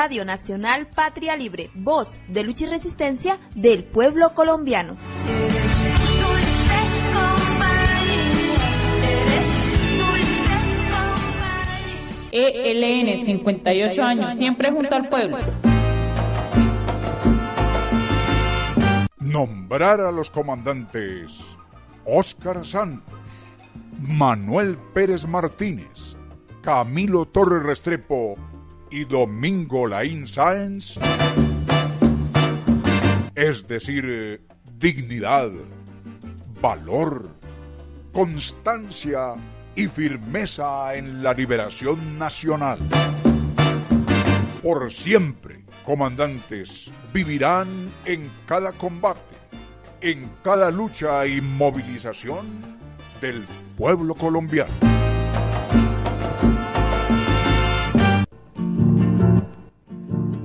Radio Nacional Patria Libre, voz de lucha y resistencia del pueblo colombiano. ELN, 58 años, siempre junto al pueblo. Nombrar a los comandantes Óscar Santos, Manuel Pérez Martínez, Camilo Torres Restrepo y Domingo Laín Sáenz, es decir, dignidad, valor, constancia y firmeza en la liberación nacional. Por siempre, comandantes, vivirán en cada combate, en cada lucha y movilización del pueblo colombiano.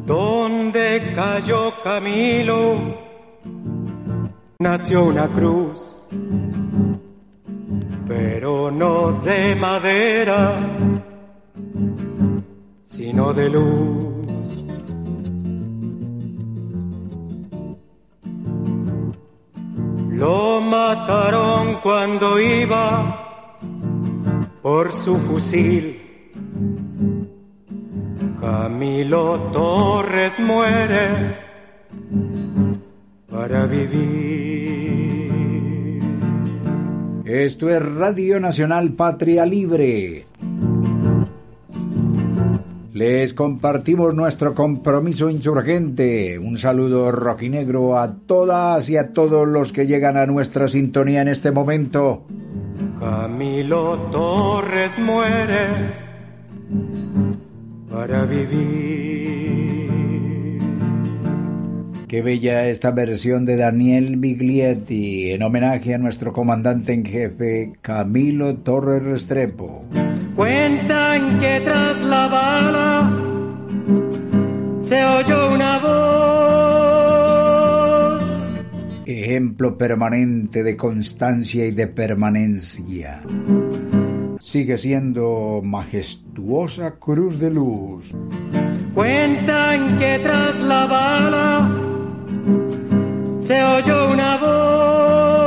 Donde cayó Camilo, nació una cruz pero no de madera, sino de luz. Lo mataron cuando iba por su fusil. Camilo Torres muere para vivir. Esto es Radio Nacional Patria Libre. Les compartimos nuestro compromiso insurgente. Un saludo roquinegro a todas y a todos los que llegan a nuestra sintonía en este momento. Camilo Torres muere para vivir. Qué bella esta versión de Daniel Biglietti en homenaje a nuestro comandante en jefe Camilo Torres Restrepo. Cuentan que tras la bala se oyó una voz. Ejemplo permanente de constancia y de permanencia. Sigue siendo majestuosa cruz de luz. Cuentan que tras la bala se oyó una voz.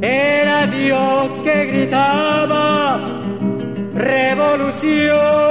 Era Dios que gritaba, revolución.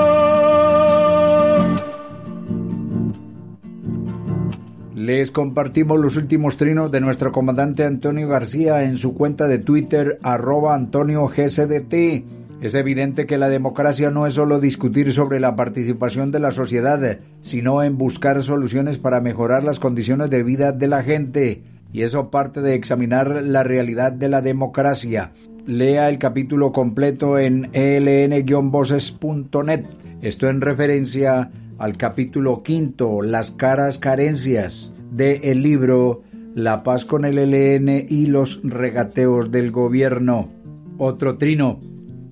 Les compartimos los últimos trinos de nuestro comandante Antonio García en su cuenta de Twitter arroba Antonio GCDT es evidente que la democracia no es solo discutir sobre la participación de la sociedad, sino en buscar soluciones para mejorar las condiciones de vida de la gente. Y eso parte de examinar la realidad de la democracia. Lea el capítulo completo en eln-voces.net. Esto en referencia al capítulo quinto, Las caras carencias, de el libro La paz con el ELN y los regateos del gobierno. Otro trino.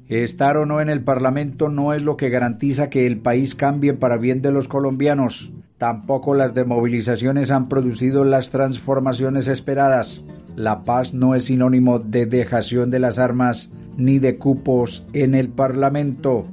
Estar o no en el Parlamento no es lo que garantiza que el país cambie para bien de los colombianos. Tampoco las demovilizaciones han producido las transformaciones esperadas. La paz no es sinónimo de dejación de las armas ni de cupos en el Parlamento.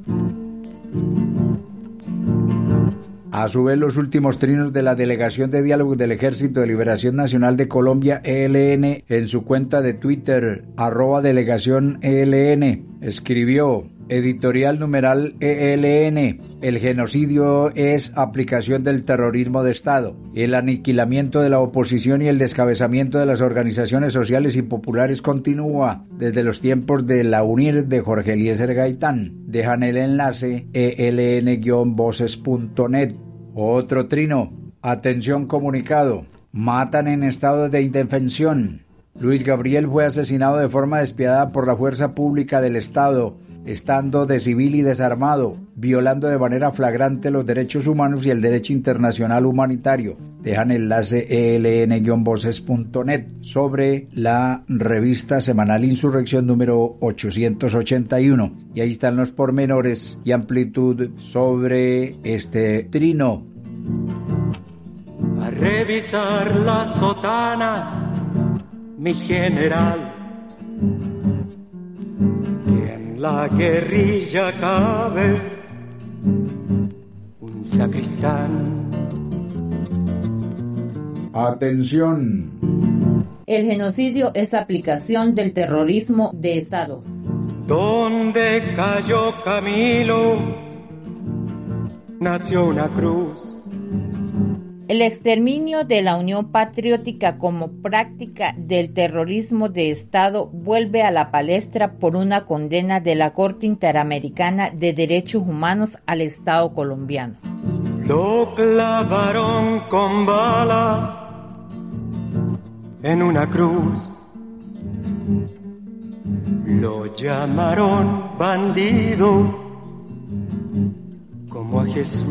A su vez, los últimos trinos de la Delegación de Diálogo del Ejército de Liberación Nacional de Colombia, ELN, en su cuenta de Twitter, arroba delegación ELN, escribió Editorial numeral ELN. El genocidio es aplicación del terrorismo de Estado. El aniquilamiento de la oposición y el descabezamiento de las organizaciones sociales y populares continúa desde los tiempos de la UNIR de Jorge Eliezer Gaitán. Dejan el enlace eln-voces.net. Otro trino. Atención comunicado. Matan en estado de indefensión. Luis Gabriel fue asesinado de forma despiadada por la fuerza pública del Estado, estando de civil y desarmado, violando de manera flagrante los derechos humanos y el derecho internacional humanitario. Dejan enlace eln-voces.net sobre la revista semanal Insurrección número 881. Y ahí están los pormenores y amplitud sobre este trino. A revisar la sotana mi general, que en la guerrilla cabe sacristán. Atención. El genocidio es aplicación del terrorismo de Estado. Donde cayó Camilo, nació una cruz. El exterminio de la Unión Patriótica como práctica del terrorismo de Estado vuelve a la palestra por una condena de la Corte Interamericana de Derechos Humanos al Estado colombiano. Lo clavaron con balas en una cruz. Lo llamaron bandido como a Jesús.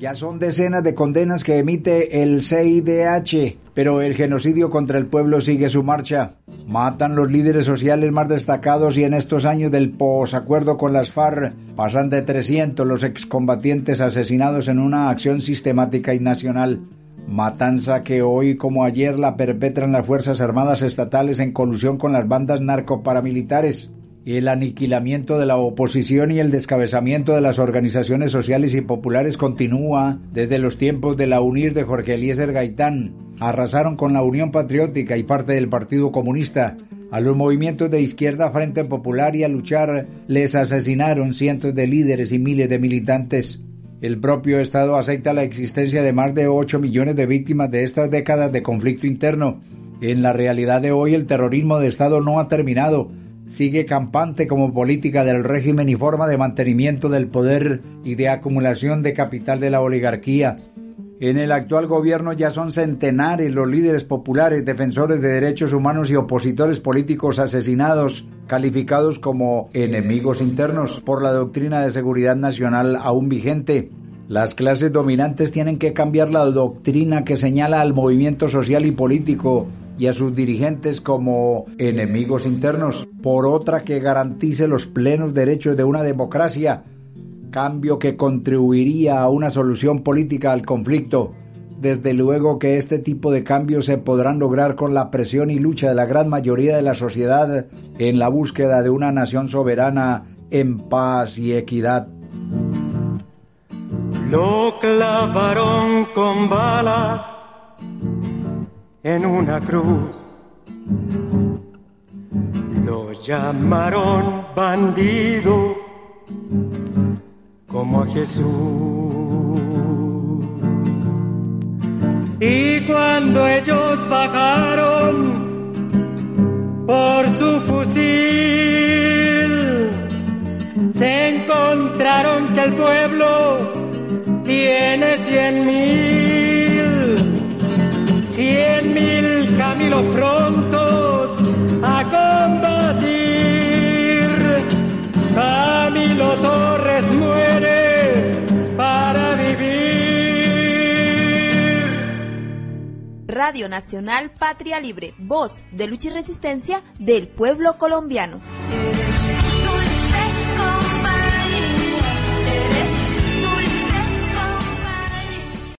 Ya son decenas de condenas que emite el CIDH, pero el genocidio contra el pueblo sigue su marcha. Matan los líderes sociales más destacados y en estos años del posacuerdo con las FARC pasan de 300 los excombatientes asesinados en una acción sistemática y nacional. Matanza que hoy como ayer la perpetran las Fuerzas Armadas Estatales en colusión con las bandas narcoparamilitares el aniquilamiento de la oposición y el descabezamiento de las organizaciones sociales y populares continúa desde los tiempos de la UNIR de Jorge Eliezer Gaitán. Arrasaron con la Unión Patriótica y parte del Partido Comunista. A los movimientos de izquierda Frente Popular y a luchar les asesinaron cientos de líderes y miles de militantes. El propio Estado acepta la existencia de más de 8 millones de víctimas de estas décadas de conflicto interno. En la realidad de hoy el terrorismo de Estado no ha terminado sigue campante como política del régimen y forma de mantenimiento del poder y de acumulación de capital de la oligarquía. En el actual gobierno ya son centenares los líderes populares, defensores de derechos humanos y opositores políticos asesinados, calificados como enemigos internos por la doctrina de seguridad nacional aún vigente. Las clases dominantes tienen que cambiar la doctrina que señala al movimiento social y político y a sus dirigentes como enemigos internos, por otra que garantice los plenos derechos de una democracia, cambio que contribuiría a una solución política al conflicto. Desde luego que este tipo de cambios se podrán lograr con la presión y lucha de la gran mayoría de la sociedad en la búsqueda de una nación soberana en paz y equidad. Lo clavaron con balas en una cruz. Lo llamaron bandido como a Jesús. Y cuando ellos bajaron por su fusil, se encontraron que el pueblo tiene cien mil, cien mil caminos prontos Radio Nacional Patria Libre, voz de lucha y resistencia del pueblo colombiano.